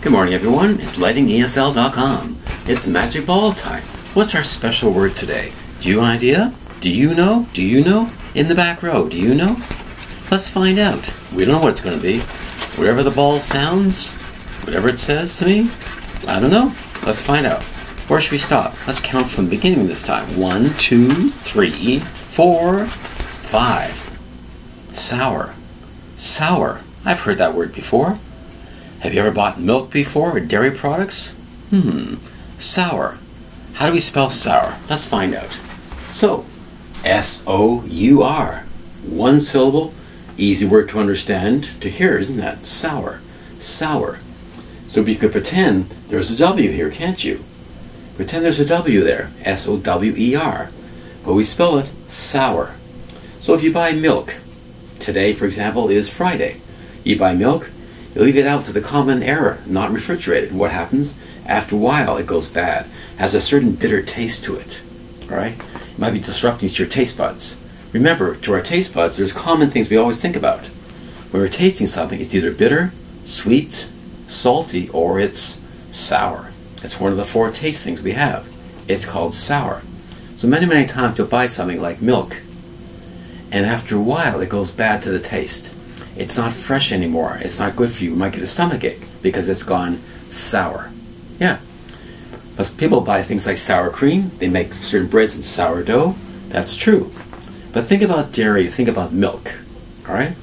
Good morning, everyone. It's lightningesl.com. It's magic ball time. What's our special word today? Do you an idea? Do you know? Do you know? In the back row, do you know? Let's find out. We don't know what it's going to be. Whatever the ball sounds, whatever it says to me, I don't know. Let's find out. Where should we stop? Let's count from the beginning this time. One, two, three, four, five. Sour. Sour. I've heard that word before. Have you ever bought milk before or dairy products? Hmm. Sour. How do we spell sour? Let's find out. So, S O U R. One syllable, easy word to understand to hear, isn't that? Sour. Sour. So you could pretend there's a W here, can't you? Pretend there's a W there. S O W E R. But we spell it sour. So if you buy milk, today, for example, is Friday. You buy milk, you leave it out to the common era, not refrigerated. What happens? After a while, it goes bad. Has a certain bitter taste to it. All right? It might be disrupting to your taste buds. Remember, to our taste buds, there's common things we always think about. When we're tasting something, it's either bitter, sweet, salty, or it's sour. It's one of the four taste things we have. It's called sour. So many, many times you'll buy something like milk, and after a while it goes bad to the taste. It's not fresh anymore. It's not good for you. You might get a stomach ache because it's gone sour. Yeah. But people buy things like sour cream. They make certain breads in sourdough. That's true. But think about dairy. Think about milk. All right.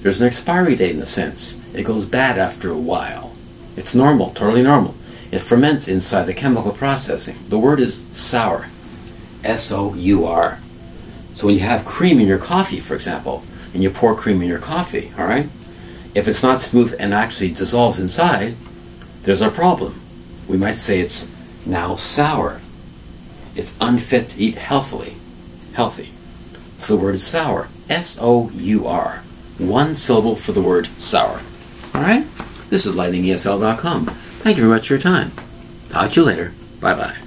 There's an expiry date in a sense. It goes bad after a while. It's normal, totally normal. It ferments inside the chemical processing. The word is sour. S O U R. So when you have cream in your coffee, for example, and you pour cream in your coffee, all right? If it's not smooth and actually dissolves inside, there's a problem. We might say it's now sour. It's unfit to eat healthily. Healthy. So the word is sour. S O U R. One syllable for the word sour. All right? This is lightningesl.com. Thank you very much for your time. Talk to you later. Bye bye.